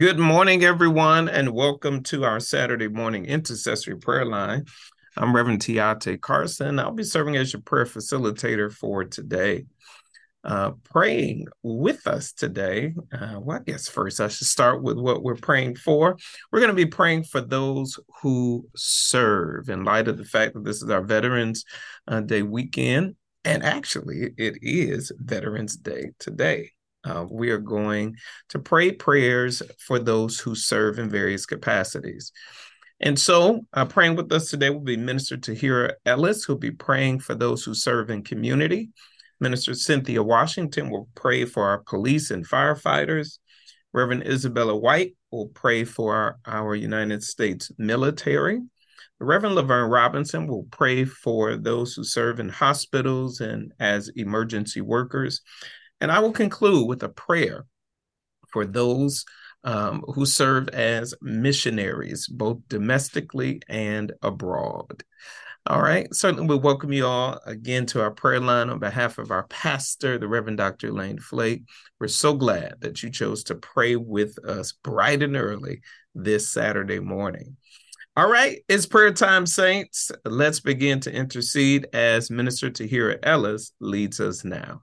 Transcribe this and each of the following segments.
Good morning, everyone, and welcome to our Saturday morning intercessory prayer line. I'm Reverend Tiate Carson. I'll be serving as your prayer facilitator for today. Uh, praying with us today. Uh, well, I guess first I should start with what we're praying for. We're going to be praying for those who serve in light of the fact that this is our Veterans uh, Day weekend. And actually, it is Veterans Day today. Uh, we are going to pray prayers for those who serve in various capacities. And so, uh, praying with us today will be Minister Tahirah Ellis, who'll be praying for those who serve in community. Minister Cynthia Washington will pray for our police and firefighters. Reverend Isabella White will pray for our, our United States military. Reverend Laverne Robinson will pray for those who serve in hospitals and as emergency workers. And I will conclude with a prayer for those um, who serve as missionaries, both domestically and abroad. All right. Certainly, we welcome you all again to our prayer line on behalf of our pastor, the Reverend Dr. Elaine Flake. We're so glad that you chose to pray with us bright and early this Saturday morning. All right, it's prayer time, saints. Let's begin to intercede as Minister Tahirah Ellis leads us now.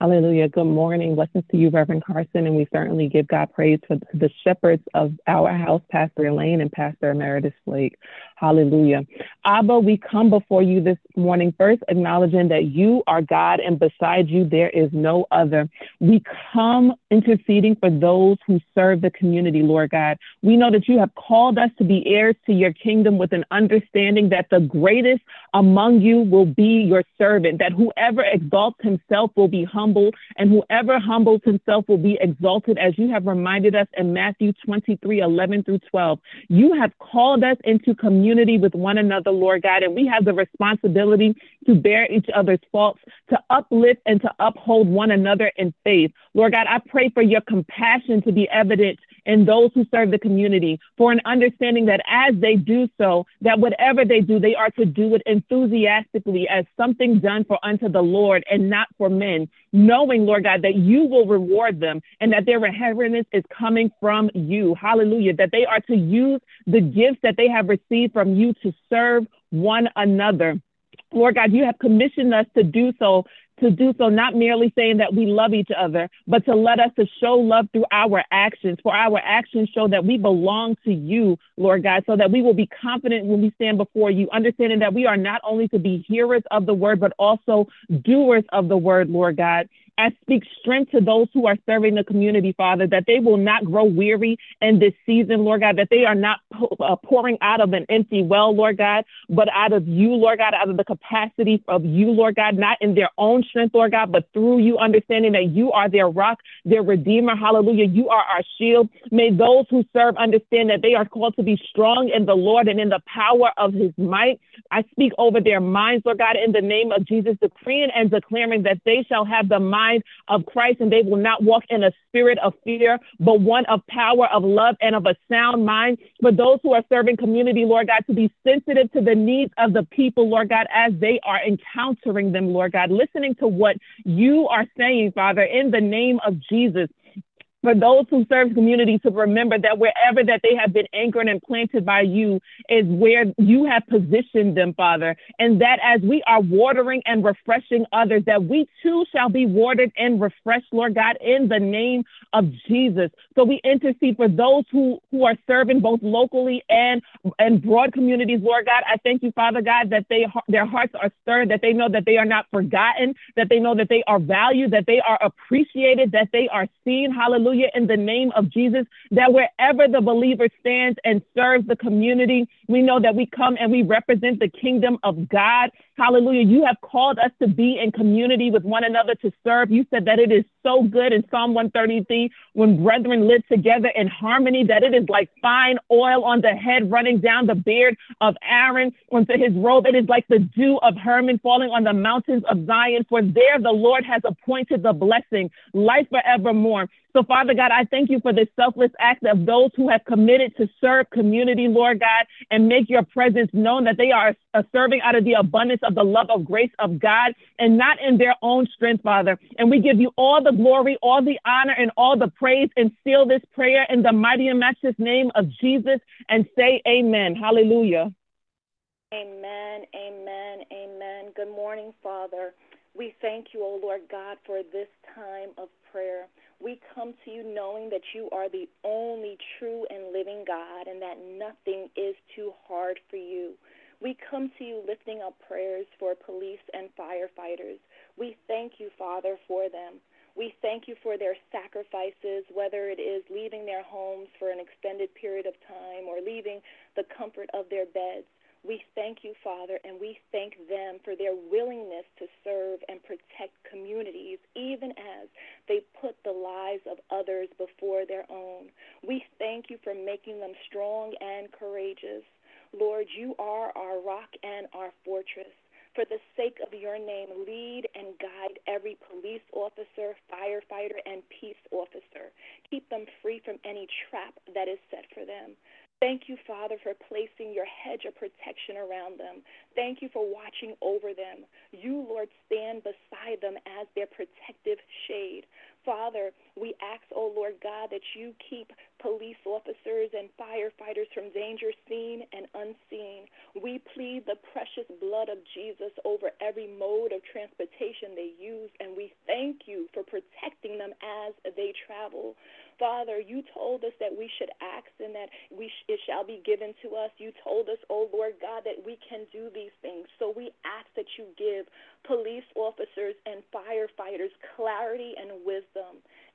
Hallelujah. Good morning. Blessings to you, Reverend Carson. And we certainly give God praise for the shepherds of our house, Pastor Elaine and Pastor Emeritus Flake. Hallelujah. Abba, we come before you this morning, first acknowledging that you are God and beside you there is no other. We come interceding for those who serve the community, Lord God. We know that you have called us to be heirs to your kingdom with an understanding that the greatest among you will be your servant, that whoever exalts himself will be humble, and whoever humbles himself will be exalted, as you have reminded us in Matthew 23 11 through 12. You have called us into community with one another, Lord God, and we have the responsibility to bear each other's faults, to uplift and to uphold one another in faith. Lord God, I pray for your compassion to be evident in those who serve the community, for an understanding that as they do so, that whatever they do, they are to do it enthusiastically as something done for unto the Lord and not for men, knowing, Lord God, that you will reward them and that their inheritance is coming from you. Hallelujah. That they are to use the gifts that they have received from you to serve one another. Lord God, you have commissioned us to do so to do so, not merely saying that we love each other, but to let us to show love through our actions. For our actions show that we belong to you, Lord God, so that we will be confident when we stand before you, understanding that we are not only to be hearers of the word, but also doers of the word, Lord God. I speak strength to those who are serving the community, Father, that they will not grow weary in this season, Lord God, that they are not uh, pouring out of an empty well, Lord God, but out of you, Lord God, out of the capacity of you, Lord God, not in their own strength, Lord God, but through you, understanding that you are their rock, their redeemer. Hallelujah. You are our shield. May those who serve understand that they are called to be strong in the Lord and in the power of his might. I speak over their minds, Lord God, in the name of Jesus, decreeing and declaring that they shall have the mind of Christ and they will not walk in a spirit of fear, but one of power, of love, and of a sound mind. For those who are serving community, Lord God, to be sensitive to the needs of the people, Lord God, as they are encountering them, Lord God, listening to what you are saying, Father, in the name of Jesus for those who serve community to remember that wherever that they have been anchored and planted by you is where you have positioned them, Father. And that as we are watering and refreshing others, that we too shall be watered and refreshed, Lord God, in the name of Jesus. So we intercede for those who, who are serving both locally and, and broad communities, Lord God. I thank you, Father God, that they their hearts are stirred, that they know that they are not forgotten, that they know that they are valued, that they are appreciated, that they are seen. Hallelujah hallelujah, in the name of Jesus, that wherever the believer stands and serves the community, we know that we come and we represent the kingdom of God. Hallelujah. You have called us to be in community with one another to serve. You said that it is so good in Psalm 133 when brethren live together in harmony that it is like fine oil on the head running down the beard of Aaron onto his robe. It is like the dew of Hermon falling on the mountains of Zion. For there the Lord has appointed the blessing, life forevermore. So, Father God, I thank you for this selfless act of those who have committed to serve community, Lord God, and make your presence known that they are serving out of the abundance of the love of grace of God and not in their own strength, Father. And we give you all the glory, all the honor, and all the praise, and seal this prayer in the mighty and matchless name of Jesus and say amen. Hallelujah. Amen, amen, amen. Good morning, Father. We thank you, O Lord God, for this time of prayer. We come to you knowing that you are the only true and living God and that nothing is too hard for you. We come to you lifting up prayers for police and firefighters. We thank you, Father, for them. We thank you for their sacrifices, whether it is leaving their homes for an extended period of time or leaving the comfort of their beds. We thank you, Father, and we thank them for their willingness to serve and protect communities, even as they put the lives of others before their own. We thank you for making them strong and courageous. Lord, you are our rock and our fortress. For the sake of your name, lead and guide every police officer, firefighter, and peace officer. Keep them free from any trap that is set for them. Thank you, Father, for placing your hedge of protection around them. Thank you for watching over them. You, Lord, stand beside them as their protective shade. Father, we ask, oh Lord God, that you keep police officers and firefighters from danger seen and unseen. We plead the precious blood of Jesus over every mode of transportation they use, and we thank you for protecting them as they travel. Father, you told us that we should ask and that we sh- it shall be given to us. You told us, oh Lord God, that we can do these things. So we ask that you give police officers and firefighters clarity and wisdom,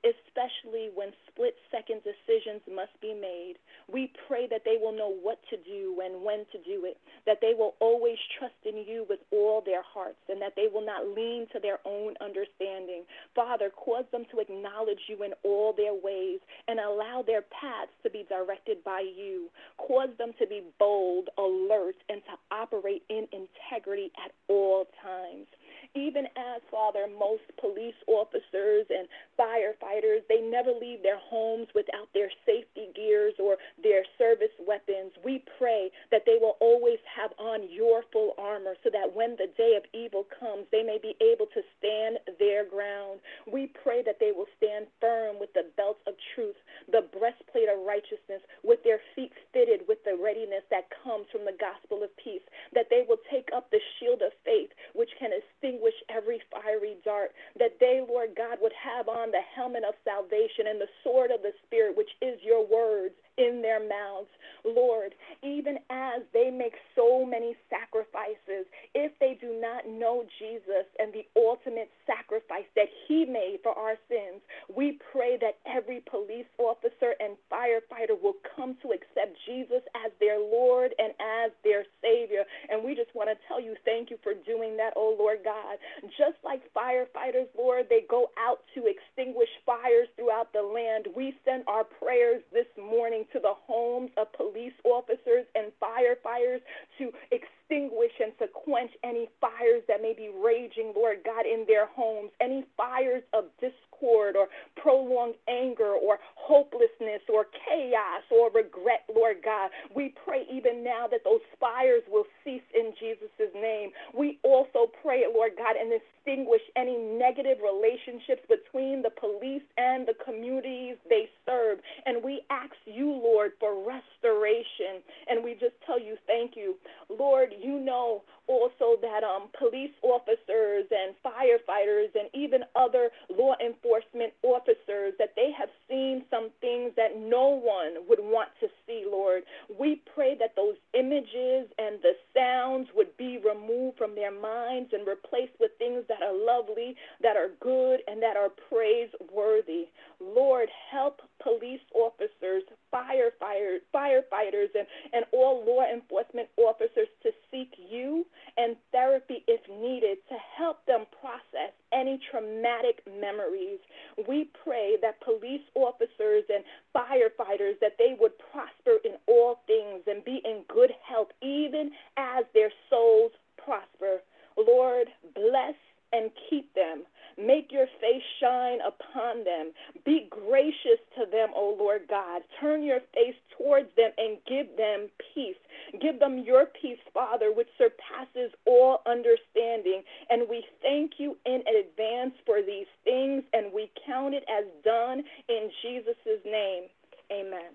especially when split second decisions must be made. We pray that they will know what to do and when to do it, that they will always trust in you with all their hearts, and that they will not lean to their own understanding. Father, cause them to acknowledge you in all their ways and allow their paths to be directed by you. Cause them to be bold, alert, and to operate in integrity at all times even as, Father, most police officers and firefighters, they never leave their homes without their safety gears or their service weapons. We pray that they will always have on your full armor so that when the day of evil comes, they may be able to stand their ground. We pray that they will stand firm with the belt of truth, the breastplate of righteousness, with their feet fitted with the readiness that comes from the gospel of peace, that they will take up the shield of faith, which can extinguish extinguish every fiery dart, that they, Lord God, would have on the helmet of salvation and the sword of the Spirit, which is your words in their mouths. Lord, even as they make so many sacrifices, if they do not know Jesus and the ultimate sacrifice that he made for our sins, we pray that every police officer and firefighter will come to accept Jesus as their Lord and as their Savior. And we just want to tell you thank you for doing that, oh Lord God. Just like firefighters, Lord, they go out to extinguish fires throughout the land. We send our prayers this morning to the homes of police officers and firefighters to extinguish and to quench any fires that may be raging, Lord God, in their homes, any fires of discord or prolonged anger or hopelessness or chaos or regret, Lord God. We pray even now that those fires will cease in Jesus' name. We also pray, Lord God, and extinguish any negative relationships between the police and the communities they serve. And we ask you, Lord, for restoration. And we just tell you thank you. Lord, you know also that um, police officers and firefighters and even other law enforcement officers that they have seen some things that no one would want to see, Lord. We pray that those images and the sounds would be removed from their minds and replaced with things that are lovely, that are good, and that are praiseworthy. Lord, help police officers, firefighters, firefighters, and, and all law enforcement officers to seek you and therapy if needed to help them process any traumatic memories. We pray that police officers and firefighters that they would prosper in all things and be in good health even as their souls prosper. Lord, bless and keep them them. Make your face shine upon them. Be gracious to them, O Lord God. Turn your face towards them and give them peace. Give them your peace, Father, which surpasses all understanding. And we thank you in advance for these things, and we count it as done in Jesus' name. Amen.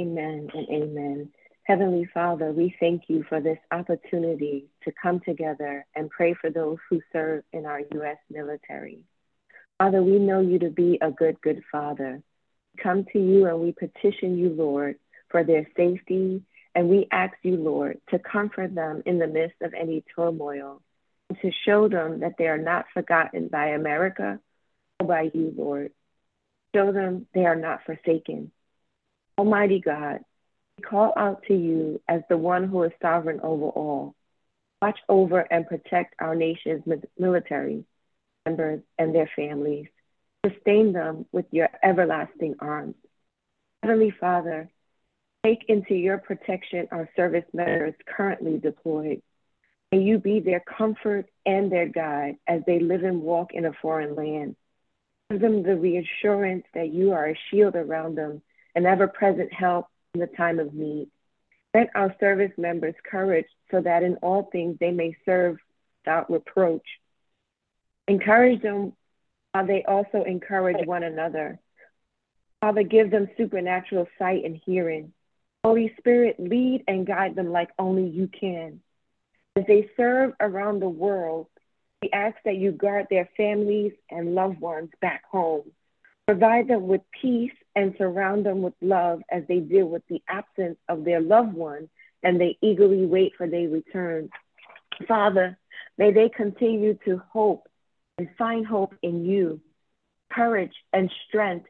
Amen and amen. Heavenly Father, we thank you for this opportunity to come together and pray for those who serve in our U.S. military. Father, we know you to be a good, good Father. Come to you and we petition you, Lord, for their safety, and we ask you, Lord, to comfort them in the midst of any turmoil and to show them that they are not forgotten by America or by you, Lord. Show them they are not forsaken. Almighty God, we call out to you as the one who is sovereign over all. Watch over and protect our nation's military members and their families. Sustain them with your everlasting arms. Heavenly Father, take into your protection our service members currently deployed. May you be their comfort and their guide as they live and walk in a foreign land. Give them the reassurance that you are a shield around them, an ever present help in the time of need. Grant our service members courage so that in all things they may serve without reproach. Encourage them while they also encourage one another. Father, give them supernatural sight and hearing. Holy Spirit, lead and guide them like only you can. As they serve around the world, we ask that you guard their families and loved ones back home. Provide them with peace and surround them with love as they deal with the absence of their loved one and they eagerly wait for their return. Father, may they continue to hope and find hope in you, courage and strength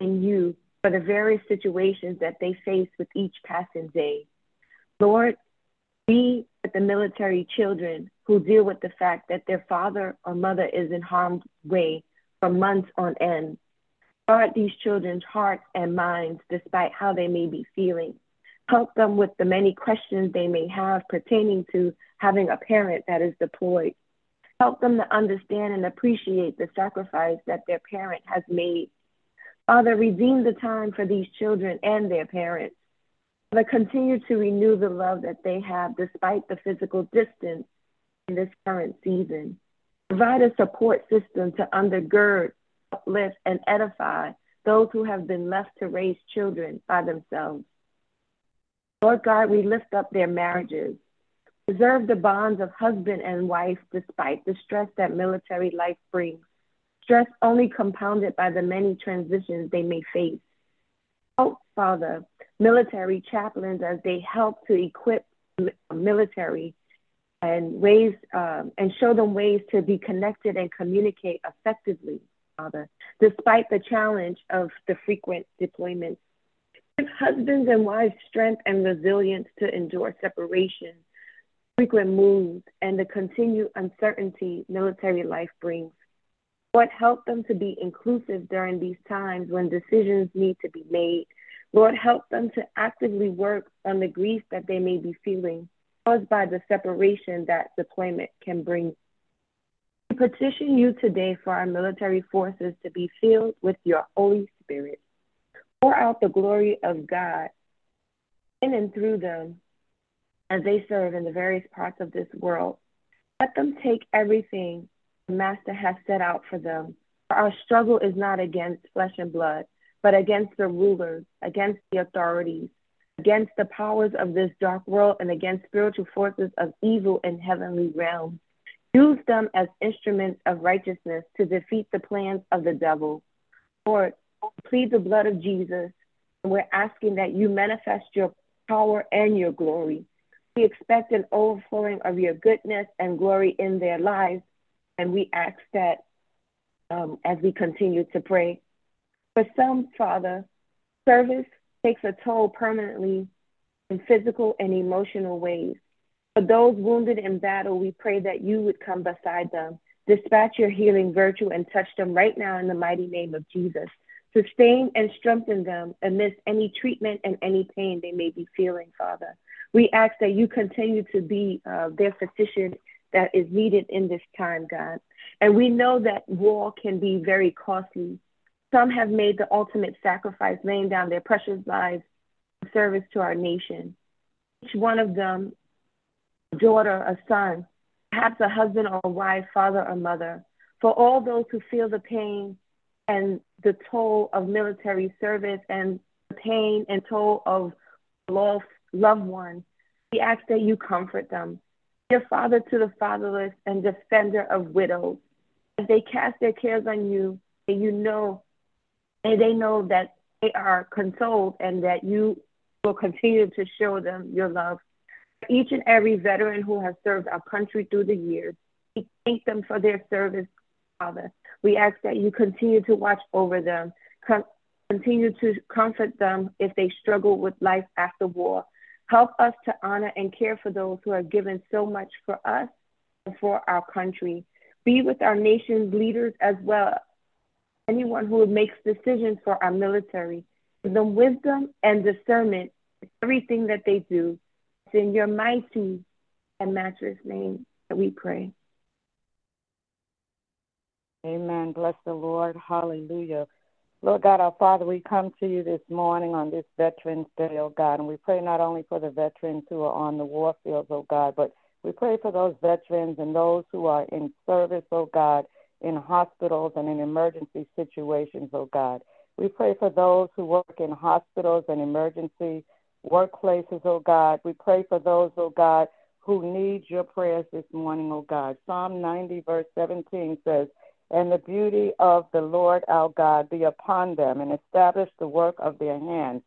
in you for the various situations that they face with each passing day. Lord, be with the military children who deal with the fact that their father or mother is in harm's way for months on end Guard these children's hearts and minds despite how they may be feeling. Help them with the many questions they may have pertaining to having a parent that is deployed. Help them to understand and appreciate the sacrifice that their parent has made. Father, redeem the time for these children and their parents. Father, continue to renew the love that they have despite the physical distance in this current season. Provide a support system to undergird uplift, and edify those who have been left to raise children by themselves. Lord God, we lift up their marriages. Preserve the bonds of husband and wife despite the stress that military life brings, stress only compounded by the many transitions they may face. Help, Father, military chaplains as they help to equip military and ways um, and show them ways to be connected and communicate effectively. Father, despite the challenge of the frequent deployments. Give husbands and wives strength and resilience to endure separation, frequent moves, and the continued uncertainty military life brings. Lord, help them to be inclusive during these times when decisions need to be made. Lord, help them to actively work on the grief that they may be feeling caused by the separation that deployment can bring we petition you today for our military forces to be filled with your Holy Spirit. Pour out the glory of God in and through them as they serve in the various parts of this world. Let them take everything the Master has set out for them. Our struggle is not against flesh and blood, but against the rulers, against the authorities, against the powers of this dark world, and against spiritual forces of evil in heavenly realms. Use them as instruments of righteousness to defeat the plans of the devil. Lord, plead the blood of Jesus. And we're asking that you manifest your power and your glory. We expect an overflowing of your goodness and glory in their lives. And we ask that um, as we continue to pray. For some, Father, service takes a toll permanently in physical and emotional ways. For those wounded in battle, we pray that you would come beside them. Dispatch your healing virtue and touch them right now in the mighty name of Jesus. Sustain and strengthen them amidst any treatment and any pain they may be feeling, Father. We ask that you continue to be uh, their physician that is needed in this time, God. And we know that war can be very costly. Some have made the ultimate sacrifice, laying down their precious lives in service to our nation. Each one of them, a daughter, a son, perhaps a husband or a wife, father or mother, for all those who feel the pain and the toll of military service and the pain and toll of lost loved ones, we ask that you comfort them. Your father to the fatherless and defender of widows. As they cast their cares on you, and you know, and they know that they are consoled and that you will continue to show them your love. Each and every veteran who has served our country through the years, we thank them for their service, Father. We ask that you continue to watch over them, continue to comfort them if they struggle with life after war. Help us to honor and care for those who have given so much for us and for our country. Be with our nation's leaders as well. Anyone who makes decisions for our military, give them wisdom and discernment in everything that they do. It's in your mighty and matchless name that we pray. Amen. Bless the Lord. Hallelujah. Lord God, our Father, we come to you this morning on this Veterans Day, oh God, and we pray not only for the veterans who are on the war fields, oh God, but we pray for those veterans and those who are in service, oh God, in hospitals and in emergency situations, oh God. We pray for those who work in hospitals and emergency workplaces, oh God. We pray for those, oh God, who need your prayers this morning, oh God. Psalm 90, verse 17 says, and the beauty of the Lord our God be upon them, and establish the work of their hands.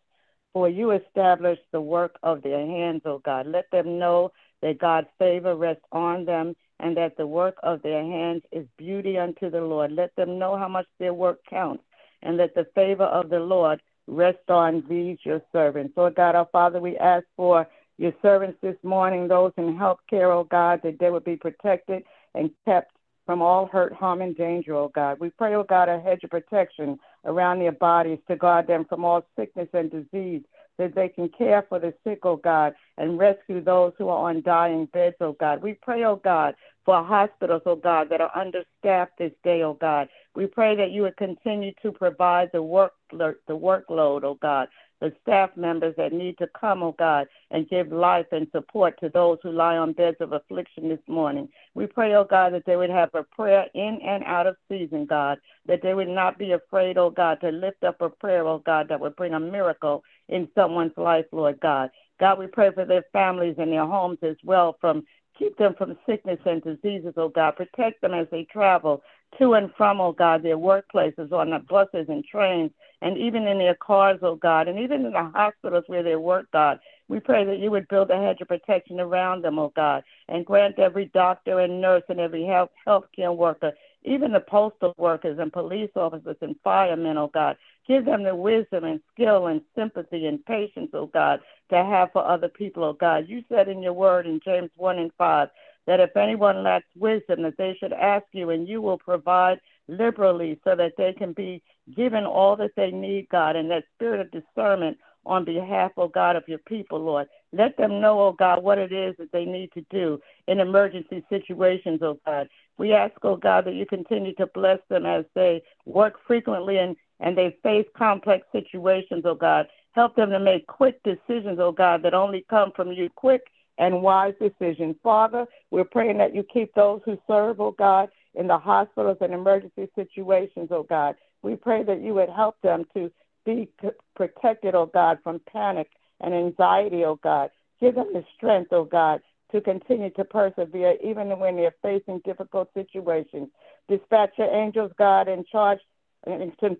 For you establish the work of their hands, O God. Let them know that God's favor rests on them, and that the work of their hands is beauty unto the Lord. Let them know how much their work counts, and that the favor of the Lord rest on these your servants. Lord God, our Father, we ask for your servants this morning, those in health care, oh God, that they would be protected and kept from all hurt, harm, and danger, O God. We pray, O God, a hedge of protection around their bodies to guard them from all sickness and disease, that they can care for the sick, O God, and rescue those who are on dying beds, O God. We pray, O God, for hospitals, O God, that are understaffed this day, O God. We pray that you would continue to provide the work the workload, O God, the staff members that need to come, oh God, and give life and support to those who lie on beds of affliction this morning. We pray, oh God, that they would have a prayer in and out of season, God, that they would not be afraid, oh God, to lift up a prayer, oh God, that would bring a miracle in someone's life, Lord God. God, we pray for their families and their homes as well from Keep them from sickness and diseases, oh God. Protect them as they travel to and from, oh God, their workplaces, on the buses and trains, and even in their cars, oh God, and even in the hospitals where they work, God. We pray that you would build a hedge of protection around them, oh God, and grant every doctor and nurse and every health healthcare worker, even the postal workers and police officers and firemen, oh God. Give them the wisdom and skill and sympathy and patience, oh God, to have for other people, oh God. You said in your word in James 1 and 5 that if anyone lacks wisdom, that they should ask you, and you will provide liberally so that they can be given all that they need, God, and that spirit of discernment on behalf, oh God, of your people, Lord. Let them know, oh God, what it is that they need to do in emergency situations, oh God. We ask, oh God, that you continue to bless them as they work frequently and, and they face complex situations, oh God. Help them to make quick decisions, oh God, that only come from you, quick and wise decisions. Father, we're praying that you keep those who serve, oh God, in the hospitals and emergency situations, oh God. We pray that you would help them to be protected, oh God, from panic and anxiety, oh God. Give them the strength, oh God, to continue to persevere even when they're facing difficult situations. Dispatch your angels, God, in charge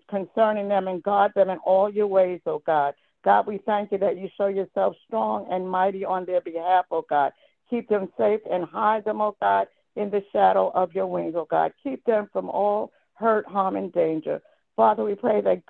concerning them and guard them in all your ways, oh God. God, we thank you that you show yourself strong and mighty on their behalf, oh God. Keep them safe and hide them, oh God, in the shadow of your wings, oh God. Keep them from all hurt, harm, and danger. Father, we pray that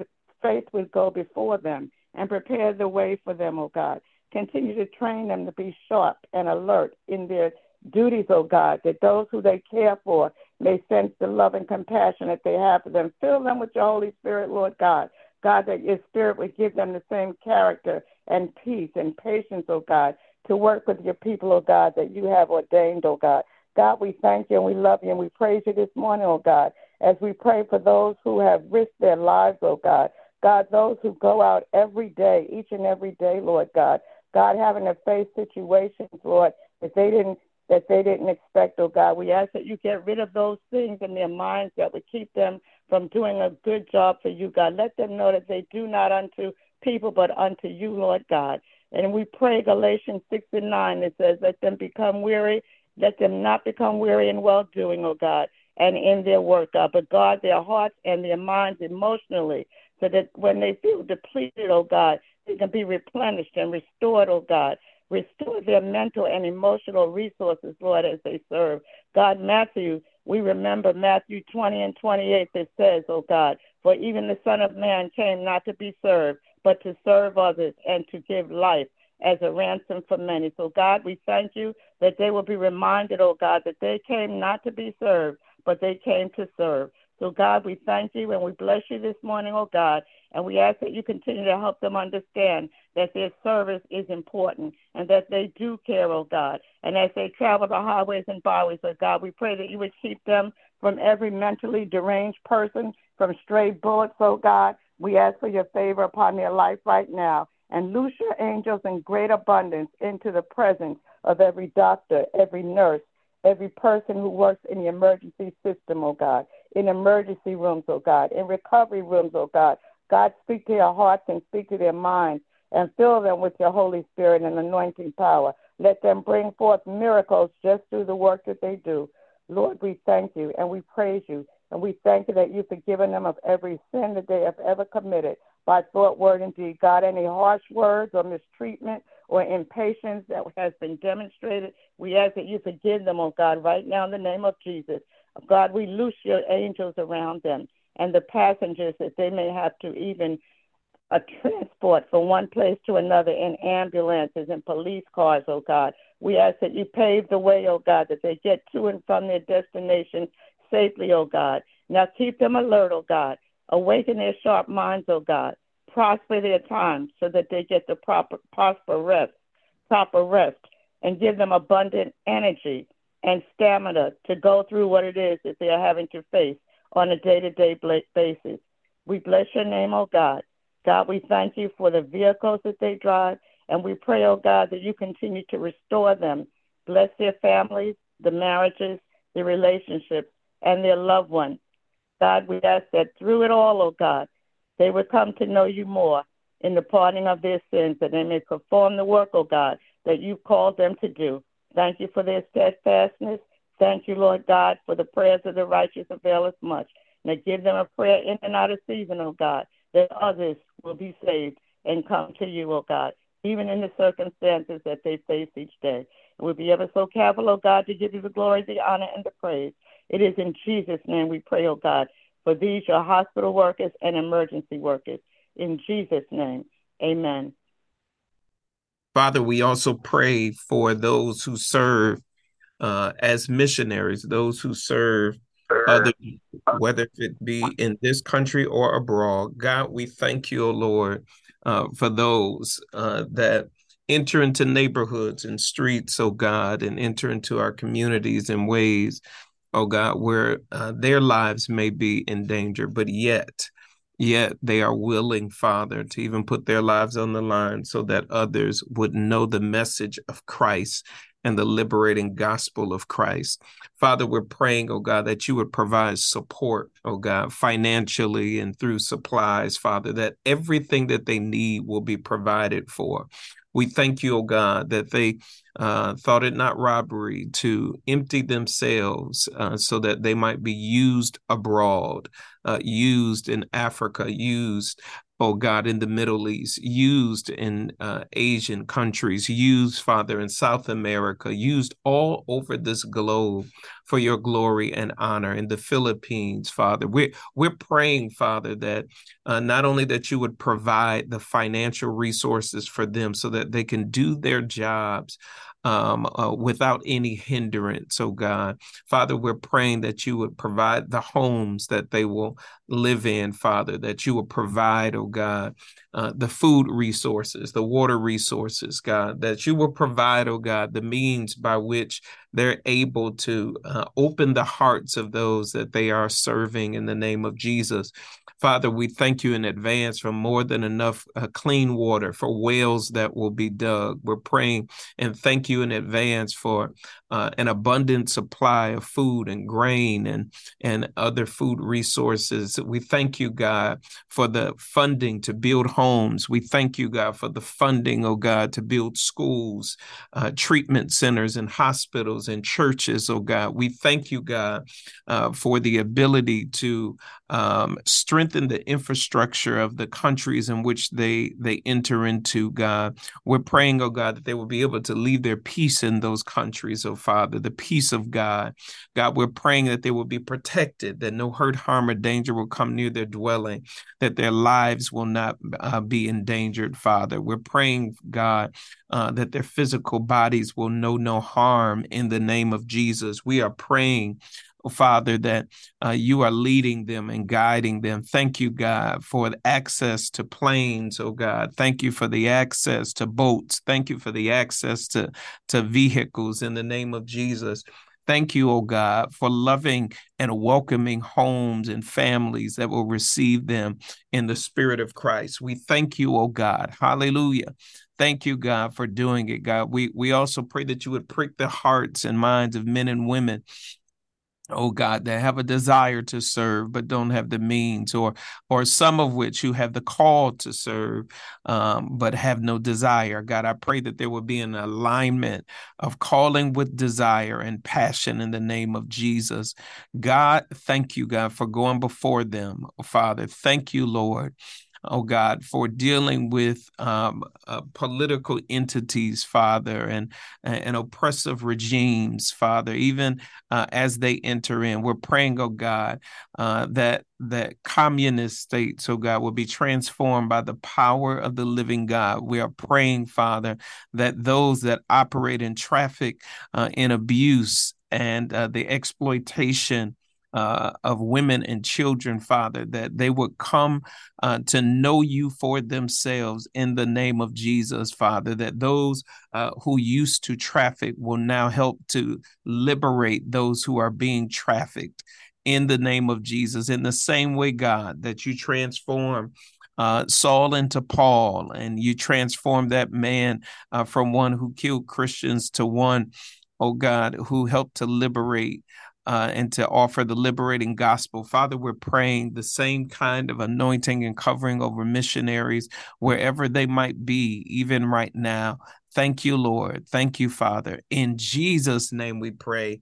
faith would go before them and prepare the way for them, oh God. Continue to train them to be sharp and alert in their duties, oh God, that those who they care for may sense the love and compassion that they have for them. Fill them with your Holy Spirit, Lord God, God, that your spirit would give them the same character and peace and patience, oh God, to work with your people, oh God, that you have ordained, oh God. God, we thank you and we love you and we praise you this morning, oh God, as we pray for those who have risked their lives, oh God. God, those who go out every day, each and every day, Lord God. God, having to face situations, Lord, that they didn't that they didn't expect, oh God. We ask that you get rid of those things in their minds that would keep them from doing a good job for you, God. Let them know that they do not unto people, but unto you, Lord God. And we pray Galatians 6 and 9, it says, Let them become weary, let them not become weary in well doing, oh God, and in their work, God, but guard their hearts and their minds emotionally, so that when they feel depleted, oh God, they can be replenished and restored, oh God. Restore their mental and emotional resources, Lord, as they serve. God, Matthew, we remember Matthew 20 and 28 that says, oh God, for even the Son of Man came not to be served, but to serve others and to give life as a ransom for many. So, God, we thank you that they will be reminded, oh God, that they came not to be served, but they came to serve. So, God, we thank you and we bless you this morning, oh God, and we ask that you continue to help them understand that their service is important and that they do care, oh God. And as they travel the highways and byways, oh God, we pray that you would keep them from every mentally deranged person, from stray bullets, oh God. We ask for your favor upon their life right now and loose your angels in great abundance into the presence of every doctor, every nurse, every person who works in the emergency system, oh God, in emergency rooms, oh God, in recovery rooms, oh God. God, speak to their hearts and speak to their minds and fill them with your Holy Spirit and anointing power. Let them bring forth miracles just through the work that they do. Lord, we thank you and we praise you. And we thank you that you've forgiven them of every sin that they have ever committed by thought, word, and deed. God, any harsh words or mistreatment or impatience that has been demonstrated, we ask that you forgive them, oh God, right now in the name of Jesus. God, we loose your angels around them and the passengers that they may have to even a transport from one place to another in ambulances and police cars, oh God. We ask that you pave the way, oh God, that they get to and from their destination safely, oh God. Now keep them alert, oh God. Awaken their sharp minds, oh God. Prosper their time so that they get the proper prosper rest, proper rest, and give them abundant energy and stamina to go through what it is that they are having to face on a day-to-day basis. We bless your name, oh God. God, we thank you for the vehicles that they drive, and we pray, oh God, that you continue to restore them. Bless their families, the marriages, the relationships, and their loved ones. God, we ask that through it all, oh God, they would come to know you more in the pardoning of their sins, that they may perform the work, oh God, that you've called them to do. Thank you for their steadfastness. Thank you, Lord God, for the prayers of the righteous avail us much. Now give them a prayer in and out of season, oh God, that others will be saved and come to you, oh God, even in the circumstances that they face each day. We'll be ever so careful, oh God, to give you the glory, the honor, and the praise. It is in Jesus' name we pray, oh God, for these your hospital workers and emergency workers. In Jesus' name, amen. Father, we also pray for those who serve uh, as missionaries, those who serve other, whether it be in this country or abroad. God, we thank you, O Lord, uh, for those uh, that enter into neighborhoods and streets, oh God, and enter into our communities in ways oh God, where uh, their lives may be in danger, but yet, yet they are willing, Father, to even put their lives on the line so that others would know the message of Christ and the liberating gospel of Christ. Father, we're praying, oh God, that you would provide support, oh God, financially and through supplies, Father, that everything that they need will be provided for. We thank you, O God, that they uh, thought it not robbery to empty themselves uh, so that they might be used abroad, uh, used in Africa, used oh God, in the Middle East, used in uh, Asian countries, used, Father, in South America, used all over this globe for your glory and honor. In the Philippines, Father, we're, we're praying, Father, that uh, not only that you would provide the financial resources for them so that they can do their jobs, um, uh, without any hindrance, oh God. Father, we're praying that you would provide the homes that they will live in, Father, that you will provide, oh God, uh, the food resources, the water resources, God, that you will provide, oh God, the means by which they're able to uh, open the hearts of those that they are serving in the name of Jesus. Father, we thank you in advance for more than enough uh, clean water, for wells that will be dug. We're praying and thank you in advance for uh, an abundant supply of food and grain and, and other food resources. We thank you, God, for the funding to build homes. We thank you, God, for the funding, oh God, to build schools, uh, treatment centers, and hospitals and churches, oh God. We thank you, God, uh, for the ability to um, strengthen the infrastructure of the countries in which they they enter into. God, we're praying, oh God, that they will be able to leave their peace in those countries, oh Father, the peace of God. God, we're praying that they will be protected, that no hurt, harm, or danger will come near their dwelling, that their lives will not uh, be endangered, Father. We're praying, God, uh, that their physical bodies will know no harm in the name of Jesus. We are praying Oh, Father, that uh, you are leading them and guiding them. Thank you, God, for access to planes, oh God. Thank you for the access to boats. Thank you for the access to, to vehicles in the name of Jesus. Thank you, oh God, for loving and welcoming homes and families that will receive them in the spirit of Christ. We thank you, oh God. Hallelujah. Thank you, God, for doing it, God. We we also pray that you would prick the hearts and minds of men and women oh god that have a desire to serve but don't have the means or or some of which who have the call to serve um, but have no desire. God i pray that there will be an alignment of calling with desire and passion in the name of jesus. God thank you god for going before them. Father thank you lord oh God, for dealing with um, uh, political entities, Father, and, and oppressive regimes, Father, even uh, as they enter in. We're praying, oh God, uh, that that communist states, oh God, will be transformed by the power of the living God. We are praying, Father, that those that operate in traffic, uh, in abuse, and uh, the exploitation uh, of women and children, Father, that they would come uh, to know you for themselves in the name of Jesus, Father, that those uh, who used to traffic will now help to liberate those who are being trafficked in the name of Jesus. In the same way, God, that you transform. Uh, Saul into Paul, and you transform that man uh, from one who killed Christians to one, oh God, who helped to liberate uh, and to offer the liberating gospel. Father, we're praying the same kind of anointing and covering over missionaries wherever they might be, even right now. Thank you, Lord. Thank you, Father. In Jesus' name we pray.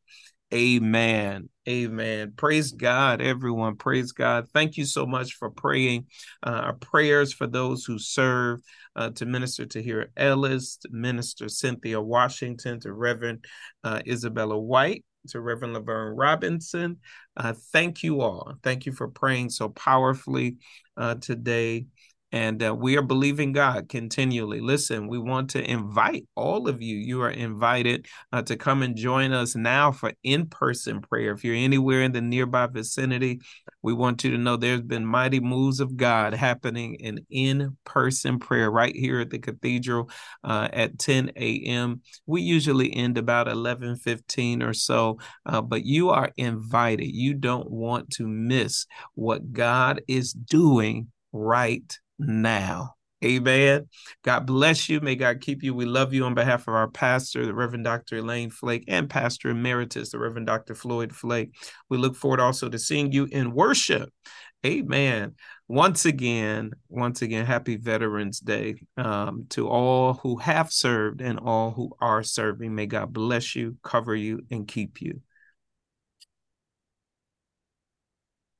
Amen. Amen. Praise God, everyone. Praise God. Thank you so much for praying. Uh, our prayers for those who serve, uh, to Minister to Tahirah Ellis, to Minister Cynthia Washington, to Reverend uh, Isabella White, to Reverend Laverne Robinson. Uh, thank you all. Thank you for praying so powerfully uh, today. And uh, we are believing God continually. Listen, we want to invite all of you. You are invited uh, to come and join us now for in person prayer. If you're anywhere in the nearby vicinity, we want you to know there's been mighty moves of God happening in in person prayer right here at the cathedral uh, at 10 a.m. We usually end about 11 15 or so, uh, but you are invited. You don't want to miss what God is doing right now. Amen. God bless you. May God keep you. We love you on behalf of our pastor, the Reverend Dr. Elaine Flake, and Pastor Emeritus, the Reverend Dr. Floyd Flake. We look forward also to seeing you in worship. Amen. Once again, once again, happy Veterans Day um, to all who have served and all who are serving. May God bless you, cover you, and keep you.